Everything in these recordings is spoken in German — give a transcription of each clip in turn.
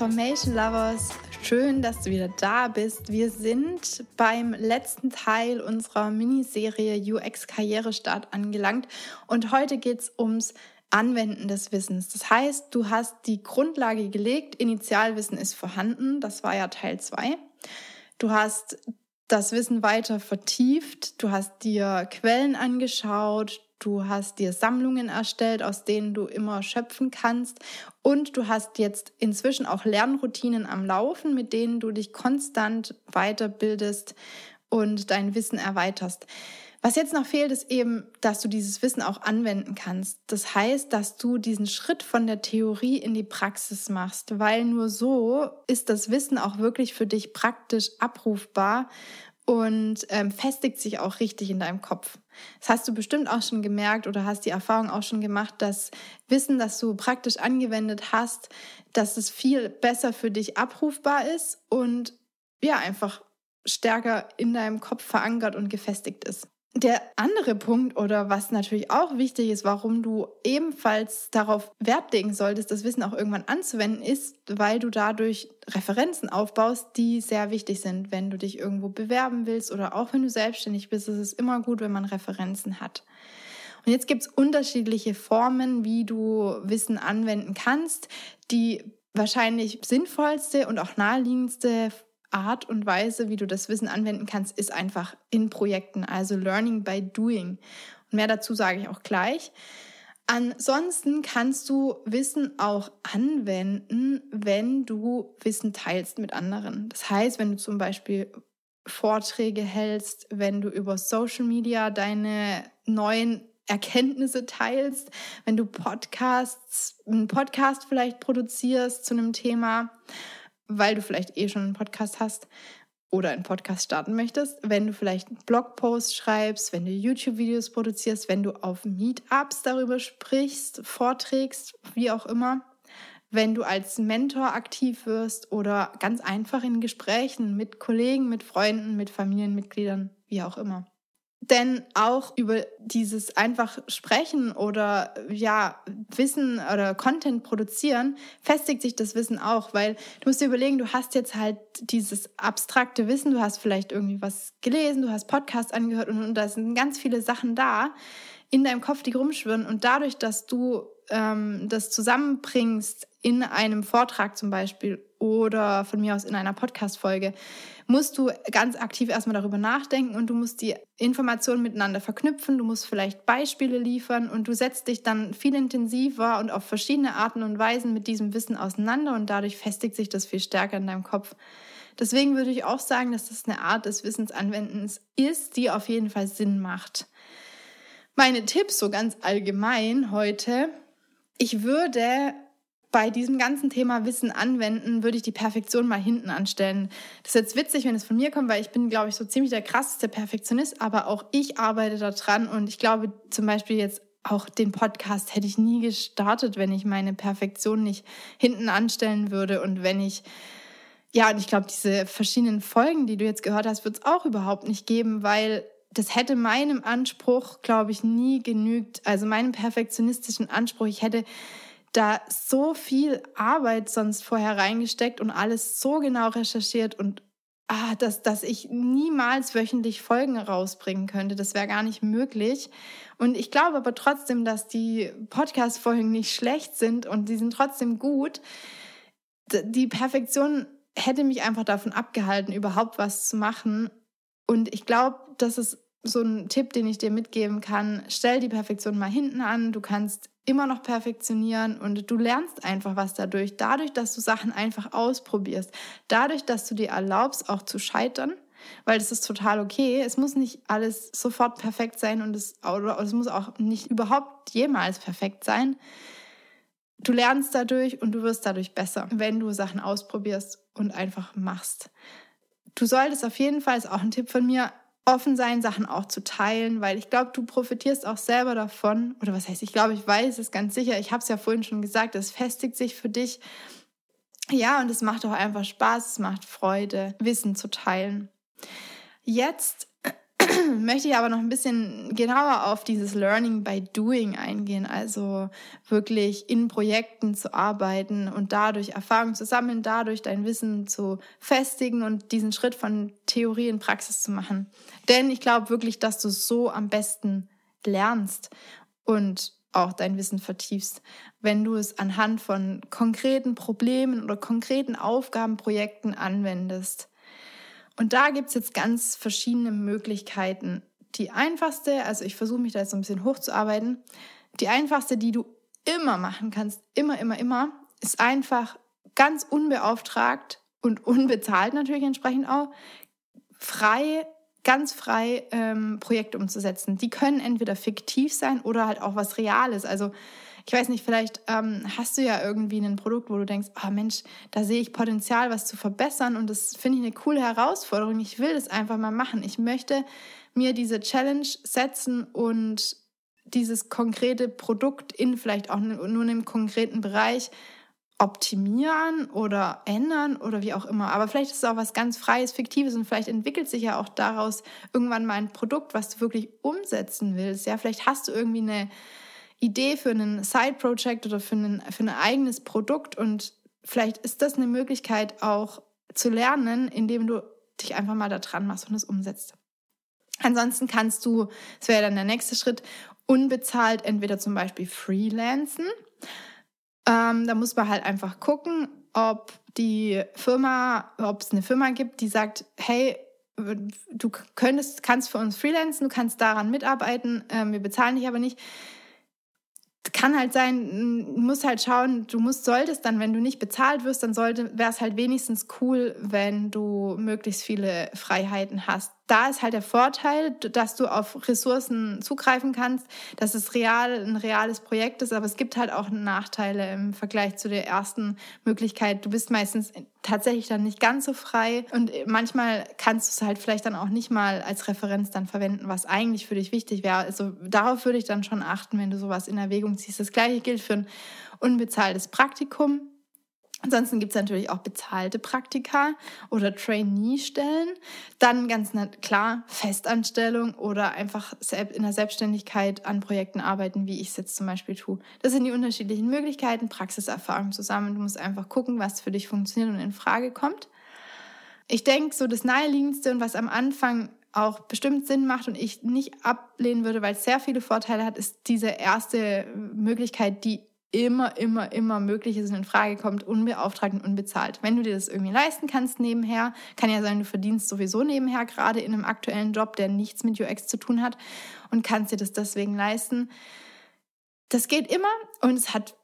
Information Lovers, schön, dass du wieder da bist. Wir sind beim letzten Teil unserer Miniserie UX Karrierestart angelangt und heute geht es ums Anwenden des Wissens. Das heißt, du hast die Grundlage gelegt, Initialwissen ist vorhanden, das war ja Teil 2. Du hast das Wissen weiter vertieft, du hast dir Quellen angeschaut, du hast dir Sammlungen erstellt, aus denen du immer schöpfen kannst und du hast jetzt inzwischen auch Lernroutinen am Laufen, mit denen du dich konstant weiterbildest und dein Wissen erweiterst. Was jetzt noch fehlt, ist eben, dass du dieses Wissen auch anwenden kannst. Das heißt, dass du diesen Schritt von der Theorie in die Praxis machst, weil nur so ist das Wissen auch wirklich für dich praktisch abrufbar und ähm, festigt sich auch richtig in deinem Kopf. Das hast du bestimmt auch schon gemerkt oder hast die Erfahrung auch schon gemacht, dass Wissen, das du praktisch angewendet hast, dass es viel besser für dich abrufbar ist und ja, einfach stärker in deinem Kopf verankert und gefestigt ist. Der andere Punkt oder was natürlich auch wichtig ist, warum du ebenfalls darauf Wert legen solltest, das Wissen auch irgendwann anzuwenden, ist, weil du dadurch Referenzen aufbaust, die sehr wichtig sind, wenn du dich irgendwo bewerben willst oder auch wenn du selbstständig bist. ist Es immer gut, wenn man Referenzen hat. Und jetzt gibt es unterschiedliche Formen, wie du Wissen anwenden kannst. Die wahrscheinlich sinnvollste und auch naheliegendste Art und Weise, wie du das Wissen anwenden kannst, ist einfach in Projekten, also Learning by Doing. Und mehr dazu sage ich auch gleich. Ansonsten kannst du Wissen auch anwenden, wenn du Wissen teilst mit anderen. Das heißt, wenn du zum Beispiel Vorträge hältst, wenn du über Social Media deine neuen Erkenntnisse teilst, wenn du Podcasts, einen Podcast vielleicht produzierst zu einem Thema weil du vielleicht eh schon einen Podcast hast oder einen Podcast starten möchtest, wenn du vielleicht einen Blogpost schreibst, wenn du YouTube-Videos produzierst, wenn du auf Meetups darüber sprichst, vorträgst, wie auch immer, wenn du als Mentor aktiv wirst oder ganz einfach in Gesprächen mit Kollegen, mit Freunden, mit Familienmitgliedern, wie auch immer. Denn auch über dieses einfach sprechen oder ja, Wissen oder Content produzieren, festigt sich das Wissen auch, weil du musst dir überlegen, du hast jetzt halt dieses abstrakte Wissen, du hast vielleicht irgendwie was gelesen, du hast Podcasts angehört und, und da sind ganz viele Sachen da in deinem Kopf, die rumschwirren und dadurch, dass du ähm, das zusammenbringst in einem Vortrag zum Beispiel oder von mir aus in einer Podcast-Folge, musst du ganz aktiv erstmal darüber nachdenken und du musst die Informationen miteinander verknüpfen, du musst vielleicht Beispiele liefern und du setzt dich dann viel intensiver und auf verschiedene Arten und Weisen mit diesem Wissen auseinander und dadurch festigt sich das viel stärker in deinem Kopf. Deswegen würde ich auch sagen, dass das eine Art des Wissensanwendens ist, die auf jeden Fall Sinn macht. Meine Tipps so ganz allgemein heute. Ich würde bei diesem ganzen Thema Wissen anwenden, würde ich die Perfektion mal hinten anstellen. Das ist jetzt witzig, wenn es von mir kommt, weil ich bin, glaube ich, so ziemlich der krasseste Perfektionist, aber auch ich arbeite daran und ich glaube zum Beispiel jetzt auch den Podcast hätte ich nie gestartet, wenn ich meine Perfektion nicht hinten anstellen würde und wenn ich ja, und ich glaube, diese verschiedenen Folgen, die du jetzt gehört hast, wird es auch überhaupt nicht geben, weil das hätte meinem Anspruch, glaube ich, nie genügt. Also meinem perfektionistischen Anspruch. Ich hätte da so viel Arbeit sonst vorher reingesteckt und alles so genau recherchiert und ah, dass, dass ich niemals wöchentlich Folgen rausbringen könnte. Das wäre gar nicht möglich. Und ich glaube aber trotzdem, dass die Podcast-Folgen nicht schlecht sind und die sind trotzdem gut. Die Perfektion hätte mich einfach davon abgehalten, überhaupt was zu machen. Und ich glaube, das ist so ein Tipp, den ich dir mitgeben kann. Stell die Perfektion mal hinten an. Du kannst immer noch perfektionieren und du lernst einfach was dadurch. Dadurch, dass du Sachen einfach ausprobierst. Dadurch, dass du dir erlaubst, auch zu scheitern. Weil das ist total okay. Es muss nicht alles sofort perfekt sein und es, oder es muss auch nicht überhaupt jemals perfekt sein. Du lernst dadurch und du wirst dadurch besser, wenn du Sachen ausprobierst und einfach machst. Du solltest auf jeden Fall, ist auch ein Tipp von mir, offen sein, Sachen auch zu teilen, weil ich glaube, du profitierst auch selber davon. Oder was heißt, ich glaube, ich weiß es ganz sicher. Ich habe es ja vorhin schon gesagt, es festigt sich für dich. Ja, und es macht auch einfach Spaß, es macht Freude, Wissen zu teilen. Jetzt möchte ich aber noch ein bisschen genauer auf dieses Learning by Doing eingehen, also wirklich in Projekten zu arbeiten und dadurch Erfahrung zu sammeln, dadurch dein Wissen zu festigen und diesen Schritt von Theorie in Praxis zu machen. Denn ich glaube wirklich, dass du so am besten lernst und auch dein Wissen vertiefst, wenn du es anhand von konkreten Problemen oder konkreten Aufgabenprojekten anwendest. Und da gibt es jetzt ganz verschiedene Möglichkeiten. Die einfachste, also ich versuche mich da jetzt so ein bisschen hochzuarbeiten, die einfachste, die du immer machen kannst, immer, immer, immer, ist einfach ganz unbeauftragt und unbezahlt natürlich entsprechend auch, frei, ganz frei ähm, Projekte umzusetzen. Die können entweder fiktiv sein oder halt auch was Reales. Also ich weiß nicht, vielleicht ähm, hast du ja irgendwie ein Produkt, wo du denkst, oh Mensch, da sehe ich Potenzial, was zu verbessern und das finde ich eine coole Herausforderung. Ich will das einfach mal machen. Ich möchte mir diese Challenge setzen und dieses konkrete Produkt in vielleicht auch nur in einem konkreten Bereich optimieren oder ändern oder wie auch immer. Aber vielleicht ist es auch was ganz Freies, Fiktives und vielleicht entwickelt sich ja auch daraus irgendwann mal ein Produkt, was du wirklich umsetzen willst. Ja, vielleicht hast du irgendwie eine Idee für einen Side-Project oder für, einen, für ein eigenes Produkt. Und vielleicht ist das eine Möglichkeit auch zu lernen, indem du dich einfach mal da dran machst und es umsetzt. Ansonsten kannst du, das wäre dann der nächste Schritt, unbezahlt entweder zum Beispiel freelancen. Ähm, da muss man halt einfach gucken, ob die Firma, ob es eine Firma gibt, die sagt, hey, du könntest, kannst für uns freelancen, du kannst daran mitarbeiten, äh, wir bezahlen dich aber nicht kann halt sein, du musst halt schauen, du musst, solltest dann, wenn du nicht bezahlt wirst, dann sollte, wäre es halt wenigstens cool, wenn du möglichst viele Freiheiten hast da ist halt der Vorteil, dass du auf Ressourcen zugreifen kannst, dass es real, ein reales Projekt ist, aber es gibt halt auch Nachteile im Vergleich zu der ersten Möglichkeit. Du bist meistens tatsächlich dann nicht ganz so frei und manchmal kannst du es halt vielleicht dann auch nicht mal als Referenz dann verwenden, was eigentlich für dich wichtig wäre. Also darauf würde ich dann schon achten, wenn du sowas in Erwägung ziehst. Das gleiche gilt für ein unbezahltes Praktikum. Ansonsten gibt es natürlich auch bezahlte Praktika oder Trainee-Stellen. Dann ganz klar Festanstellung oder einfach in der Selbstständigkeit an Projekten arbeiten, wie ich es jetzt zum Beispiel tue. Das sind die unterschiedlichen Möglichkeiten, Praxiserfahrung zusammen. Du musst einfach gucken, was für dich funktioniert und in Frage kommt. Ich denke, so das Naheliegendste und was am Anfang auch bestimmt Sinn macht und ich nicht ablehnen würde, weil es sehr viele Vorteile hat, ist diese erste Möglichkeit, die immer, immer, immer möglich ist und in Frage kommt, unbeauftragt und unbezahlt. Wenn du dir das irgendwie leisten kannst nebenher, kann ja sein, du verdienst sowieso nebenher, gerade in einem aktuellen Job, der nichts mit UX zu tun hat und kannst dir das deswegen leisten. Das geht immer und es hat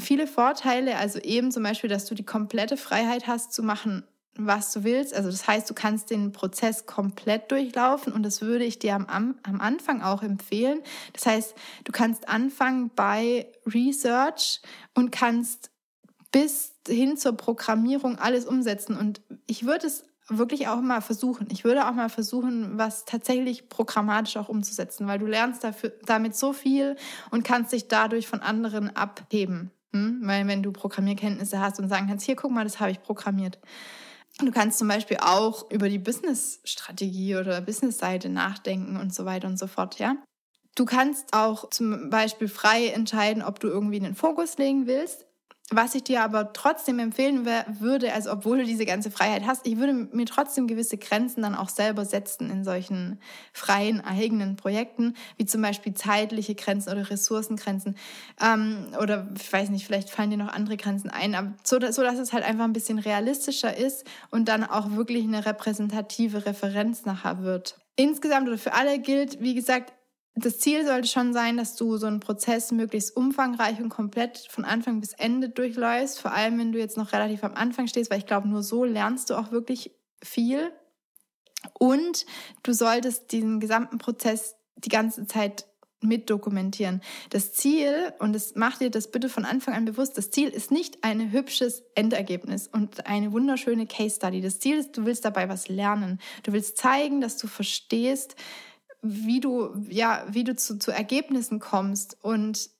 viele Vorteile, also eben zum Beispiel, dass du die komplette Freiheit hast zu machen, was du willst. Also das heißt, du kannst den Prozess komplett durchlaufen und das würde ich dir am, am Anfang auch empfehlen. Das heißt, du kannst anfangen bei Research und kannst bis hin zur Programmierung alles umsetzen. Und ich würde es wirklich auch mal versuchen. Ich würde auch mal versuchen, was tatsächlich programmatisch auch umzusetzen, weil du lernst dafür, damit so viel und kannst dich dadurch von anderen abheben. Hm? Weil wenn du Programmierkenntnisse hast und sagen kannst, hier guck mal, das habe ich programmiert. Du kannst zum Beispiel auch über die Business-Strategie oder Business-Seite nachdenken und so weiter und so fort, ja. Du kannst auch zum Beispiel frei entscheiden, ob du irgendwie einen Fokus legen willst. Was ich dir aber trotzdem empfehlen würde, also obwohl du diese ganze Freiheit hast, ich würde mir trotzdem gewisse Grenzen dann auch selber setzen in solchen freien, eigenen Projekten, wie zum Beispiel zeitliche Grenzen oder Ressourcengrenzen. Ähm, oder ich weiß nicht, vielleicht fallen dir noch andere Grenzen ein, aber so, so dass es halt einfach ein bisschen realistischer ist und dann auch wirklich eine repräsentative Referenz nachher wird. Insgesamt oder für alle gilt, wie gesagt, das Ziel sollte schon sein, dass du so einen Prozess möglichst umfangreich und komplett von Anfang bis Ende durchläufst. Vor allem, wenn du jetzt noch relativ am Anfang stehst, weil ich glaube, nur so lernst du auch wirklich viel. Und du solltest diesen gesamten Prozess die ganze Zeit mit dokumentieren. Das Ziel, und es macht dir das bitte von Anfang an bewusst, das Ziel ist nicht ein hübsches Endergebnis und eine wunderschöne Case Study. Das Ziel ist, du willst dabei was lernen. Du willst zeigen, dass du verstehst, wie du, ja, wie du zu, zu Ergebnissen kommst und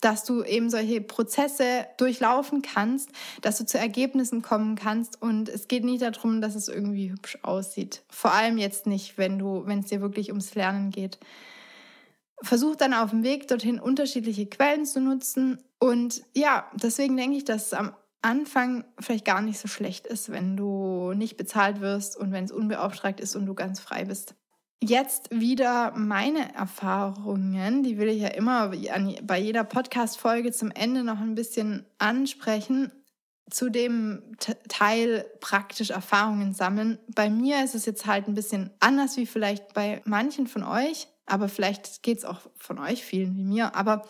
dass du eben solche Prozesse durchlaufen kannst, dass du zu Ergebnissen kommen kannst und es geht nicht darum, dass es irgendwie hübsch aussieht. Vor allem jetzt nicht, wenn du, wenn es dir wirklich ums Lernen geht. Versuch dann auf dem Weg dorthin unterschiedliche Quellen zu nutzen und ja, deswegen denke ich, dass es am Anfang vielleicht gar nicht so schlecht ist, wenn du nicht bezahlt wirst und wenn es unbeauftragt ist und du ganz frei bist. Jetzt wieder meine Erfahrungen, die will ich ja immer bei jeder Podcast-Folge zum Ende noch ein bisschen ansprechen. Zu dem Teil praktisch Erfahrungen sammeln. Bei mir ist es jetzt halt ein bisschen anders wie vielleicht bei manchen von euch, aber vielleicht geht es auch von euch vielen wie mir. Aber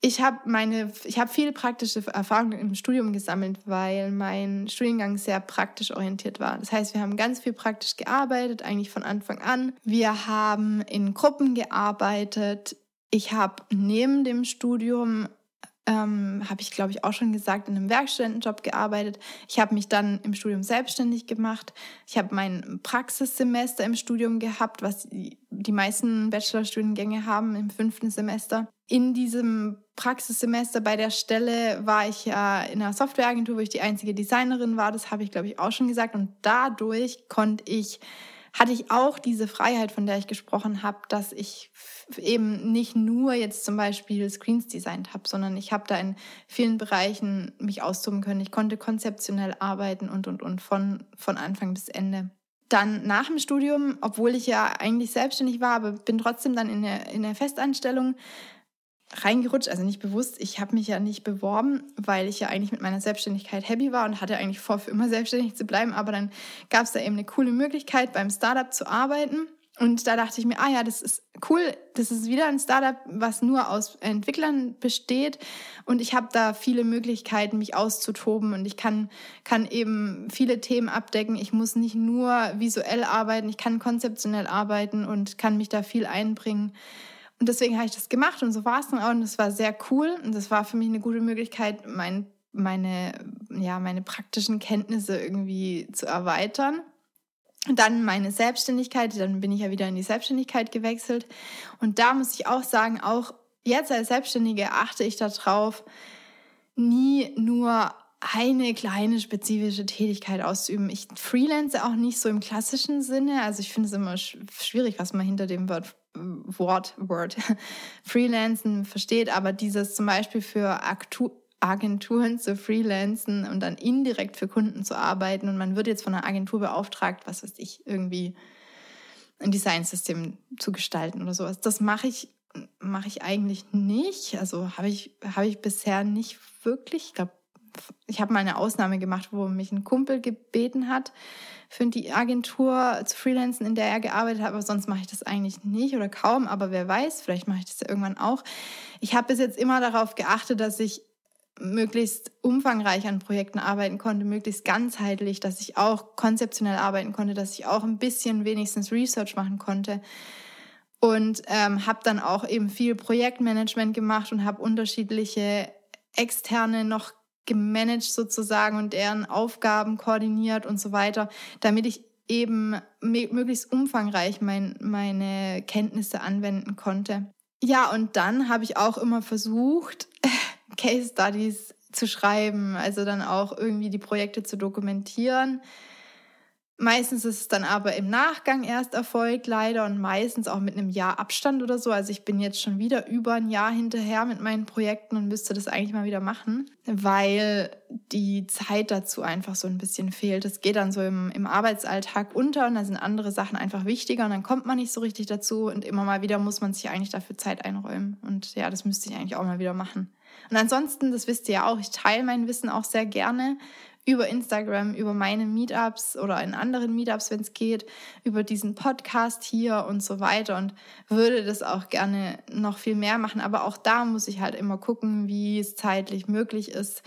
ich habe meine, ich habe viele praktische Erfahrungen im Studium gesammelt, weil mein Studiengang sehr praktisch orientiert war. Das heißt, wir haben ganz viel praktisch gearbeitet, eigentlich von Anfang an. Wir haben in Gruppen gearbeitet. Ich habe neben dem Studium ähm, habe ich, glaube ich, auch schon gesagt, in einem Werkstudentenjob gearbeitet. Ich habe mich dann im Studium selbstständig gemacht. Ich habe mein Praxissemester im Studium gehabt, was die meisten Bachelorstudiengänge haben im fünften Semester. In diesem Praxissemester bei der Stelle war ich ja in einer Softwareagentur, wo ich die einzige Designerin war. Das habe ich, glaube ich, auch schon gesagt. Und dadurch konnte ich hatte ich auch diese Freiheit, von der ich gesprochen habe, dass ich eben nicht nur jetzt zum Beispiel Screens designt habe, sondern ich habe da in vielen Bereichen mich austoben können. Ich konnte konzeptionell arbeiten und, und, und von, von Anfang bis Ende. Dann nach dem Studium, obwohl ich ja eigentlich selbstständig war, aber bin trotzdem dann in der, in der Festanstellung, reingerutscht, also nicht bewusst. Ich habe mich ja nicht beworben, weil ich ja eigentlich mit meiner Selbstständigkeit happy war und hatte eigentlich vor, für immer selbstständig zu bleiben. Aber dann gab es da eben eine coole Möglichkeit, beim Startup zu arbeiten. Und da dachte ich mir, ah ja, das ist cool. Das ist wieder ein Startup, was nur aus Entwicklern besteht. Und ich habe da viele Möglichkeiten, mich auszutoben. Und ich kann, kann eben viele Themen abdecken. Ich muss nicht nur visuell arbeiten, ich kann konzeptionell arbeiten und kann mich da viel einbringen. Und deswegen habe ich das gemacht und so war es dann auch und es war sehr cool und das war für mich eine gute Möglichkeit, mein, meine, ja, meine praktischen Kenntnisse irgendwie zu erweitern. Und dann meine Selbstständigkeit, dann bin ich ja wieder in die Selbstständigkeit gewechselt. Und da muss ich auch sagen, auch jetzt als Selbstständige achte ich darauf, nie nur eine kleine spezifische Tätigkeit auszuüben. Ich freelance auch nicht so im klassischen Sinne. Also ich finde es immer schwierig, was man hinter dem Wort Wort, Word, Freelancen versteht, aber dieses zum Beispiel für Aktu Agenturen zu freelancen und dann indirekt für Kunden zu arbeiten und man wird jetzt von einer Agentur beauftragt, was weiß ich, irgendwie ein Designsystem zu gestalten oder sowas. Das mache ich mache ich eigentlich nicht. Also habe ich habe ich bisher nicht wirklich. Ich glaube, ich habe mal eine Ausnahme gemacht, wo mich ein Kumpel gebeten hat, für die Agentur zu freelancen, in der er gearbeitet hat, aber sonst mache ich das eigentlich nicht oder kaum, aber wer weiß, vielleicht mache ich das ja irgendwann auch. Ich habe bis jetzt immer darauf geachtet, dass ich möglichst umfangreich an Projekten arbeiten konnte, möglichst ganzheitlich, dass ich auch konzeptionell arbeiten konnte, dass ich auch ein bisschen wenigstens Research machen konnte und ähm, habe dann auch eben viel Projektmanagement gemacht und habe unterschiedliche externe noch gemanagt sozusagen und deren Aufgaben koordiniert und so weiter, damit ich eben möglichst umfangreich mein, meine Kenntnisse anwenden konnte. Ja, und dann habe ich auch immer versucht, Case Studies zu schreiben, also dann auch irgendwie die Projekte zu dokumentieren. Meistens ist es dann aber im Nachgang erst erfolgt, leider, und meistens auch mit einem Jahr Abstand oder so. Also ich bin jetzt schon wieder über ein Jahr hinterher mit meinen Projekten und müsste das eigentlich mal wieder machen, weil die Zeit dazu einfach so ein bisschen fehlt. Es geht dann so im, im Arbeitsalltag unter und da sind andere Sachen einfach wichtiger und dann kommt man nicht so richtig dazu und immer mal wieder muss man sich eigentlich dafür Zeit einräumen. Und ja, das müsste ich eigentlich auch mal wieder machen. Und ansonsten, das wisst ihr ja auch, ich teile mein Wissen auch sehr gerne über Instagram, über meine Meetups oder in anderen Meetups, wenn es geht, über diesen Podcast hier und so weiter und würde das auch gerne noch viel mehr machen. Aber auch da muss ich halt immer gucken, wie es zeitlich möglich ist.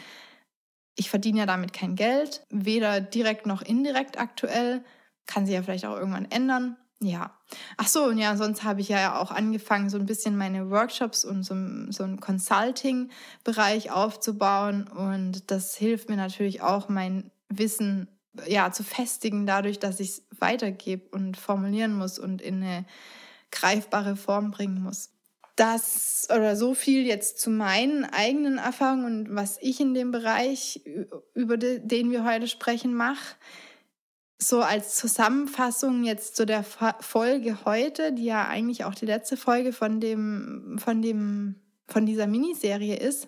Ich verdiene ja damit kein Geld, weder direkt noch indirekt aktuell. Kann sich ja vielleicht auch irgendwann ändern. Ja. Ach so, und ja, sonst habe ich ja auch angefangen, so ein bisschen meine Workshops und so, so einen Consulting-Bereich aufzubauen. Und das hilft mir natürlich auch, mein Wissen ja, zu festigen, dadurch, dass ich es weitergebe und formulieren muss und in eine greifbare Form bringen muss. das oder so viel jetzt zu meinen eigenen Erfahrungen und was ich in dem Bereich, über den wir heute sprechen, mache. So als Zusammenfassung jetzt zu der Folge heute, die ja eigentlich auch die letzte Folge von dem, von dem, von dieser Miniserie ist.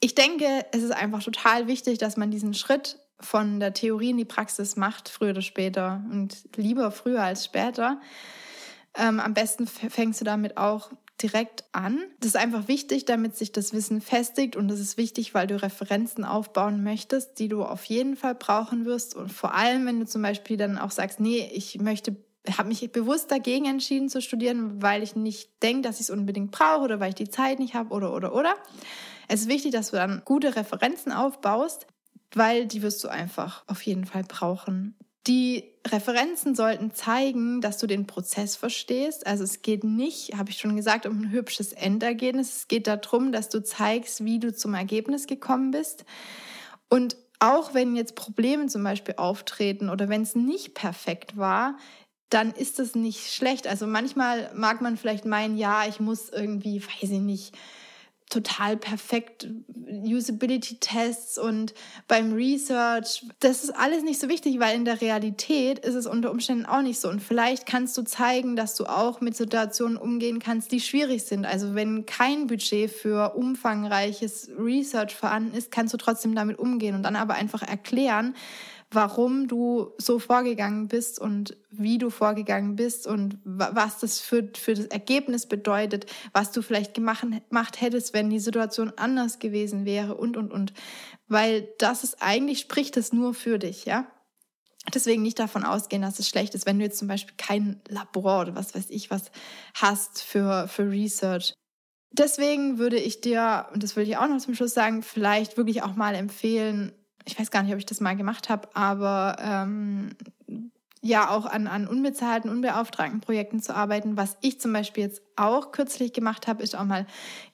Ich denke, es ist einfach total wichtig, dass man diesen Schritt von der Theorie in die Praxis macht, früher oder später und lieber früher als später. Ähm, am besten fängst du damit auch direkt an. Das ist einfach wichtig, damit sich das Wissen festigt und das ist wichtig, weil du Referenzen aufbauen möchtest, die du auf jeden Fall brauchen wirst und vor allem, wenn du zum Beispiel dann auch sagst, nee, ich möchte habe mich bewusst dagegen entschieden zu studieren, weil ich nicht denke, dass ich es unbedingt brauche oder weil ich die Zeit nicht habe oder oder oder. Es ist wichtig, dass du dann gute Referenzen aufbaust, weil die wirst du einfach auf jeden Fall brauchen. Die Referenzen sollten zeigen, dass du den Prozess verstehst. Also es geht nicht, habe ich schon gesagt, um ein hübsches Endergebnis. Es geht darum, dass du zeigst, wie du zum Ergebnis gekommen bist. Und auch wenn jetzt Probleme zum Beispiel auftreten oder wenn es nicht perfekt war, dann ist das nicht schlecht. Also manchmal mag man vielleicht meinen, ja, ich muss irgendwie, weiß ich nicht, total perfekt Usability-Tests und beim Research. Das ist alles nicht so wichtig, weil in der Realität ist es unter Umständen auch nicht so. Und vielleicht kannst du zeigen, dass du auch mit Situationen umgehen kannst, die schwierig sind. Also wenn kein Budget für umfangreiches Research vorhanden ist, kannst du trotzdem damit umgehen und dann aber einfach erklären, warum du so vorgegangen bist und wie du vorgegangen bist und was das für, für das Ergebnis bedeutet, was du vielleicht gemacht, hättest, wenn die Situation anders gewesen wäre und, und, und. Weil das ist eigentlich, spricht es nur für dich, ja. Deswegen nicht davon ausgehen, dass es schlecht ist, wenn du jetzt zum Beispiel kein Labor oder was weiß ich was hast für, für Research. Deswegen würde ich dir, und das will ich auch noch zum Schluss sagen, vielleicht wirklich auch mal empfehlen, ich weiß gar nicht, ob ich das mal gemacht habe, aber ähm, ja auch an, an unbezahlten, unbeauftragten Projekten zu arbeiten. Was ich zum Beispiel jetzt auch kürzlich gemacht habe, ist auch mal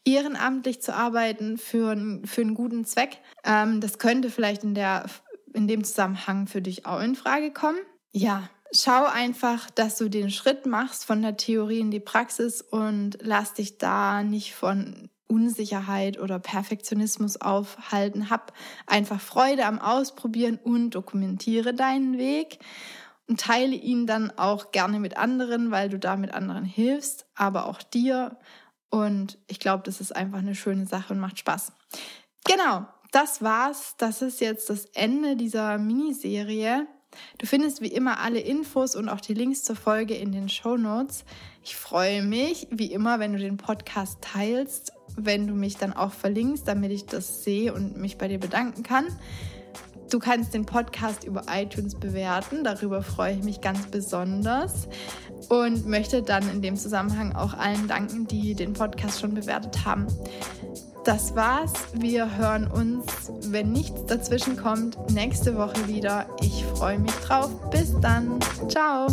ehrenamtlich zu arbeiten für, für einen guten Zweck. Ähm, das könnte vielleicht in, der, in dem Zusammenhang für dich auch in Frage kommen. Ja, schau einfach, dass du den Schritt machst von der Theorie in die Praxis und lass dich da nicht von Unsicherheit oder Perfektionismus aufhalten. Hab einfach Freude am Ausprobieren und dokumentiere deinen Weg und teile ihn dann auch gerne mit anderen, weil du damit anderen hilfst, aber auch dir. Und ich glaube, das ist einfach eine schöne Sache und macht Spaß. Genau, das war's. Das ist jetzt das Ende dieser Miniserie. Du findest wie immer alle Infos und auch die Links zur Folge in den Show Notes. Ich freue mich, wie immer, wenn du den Podcast teilst wenn du mich dann auch verlinkst, damit ich das sehe und mich bei dir bedanken kann. Du kannst den Podcast über iTunes bewerten, darüber freue ich mich ganz besonders und möchte dann in dem Zusammenhang auch allen danken, die den Podcast schon bewertet haben. Das war's. Wir hören uns, wenn nichts dazwischen kommt, nächste Woche wieder. Ich freue mich drauf. Bis dann. Ciao.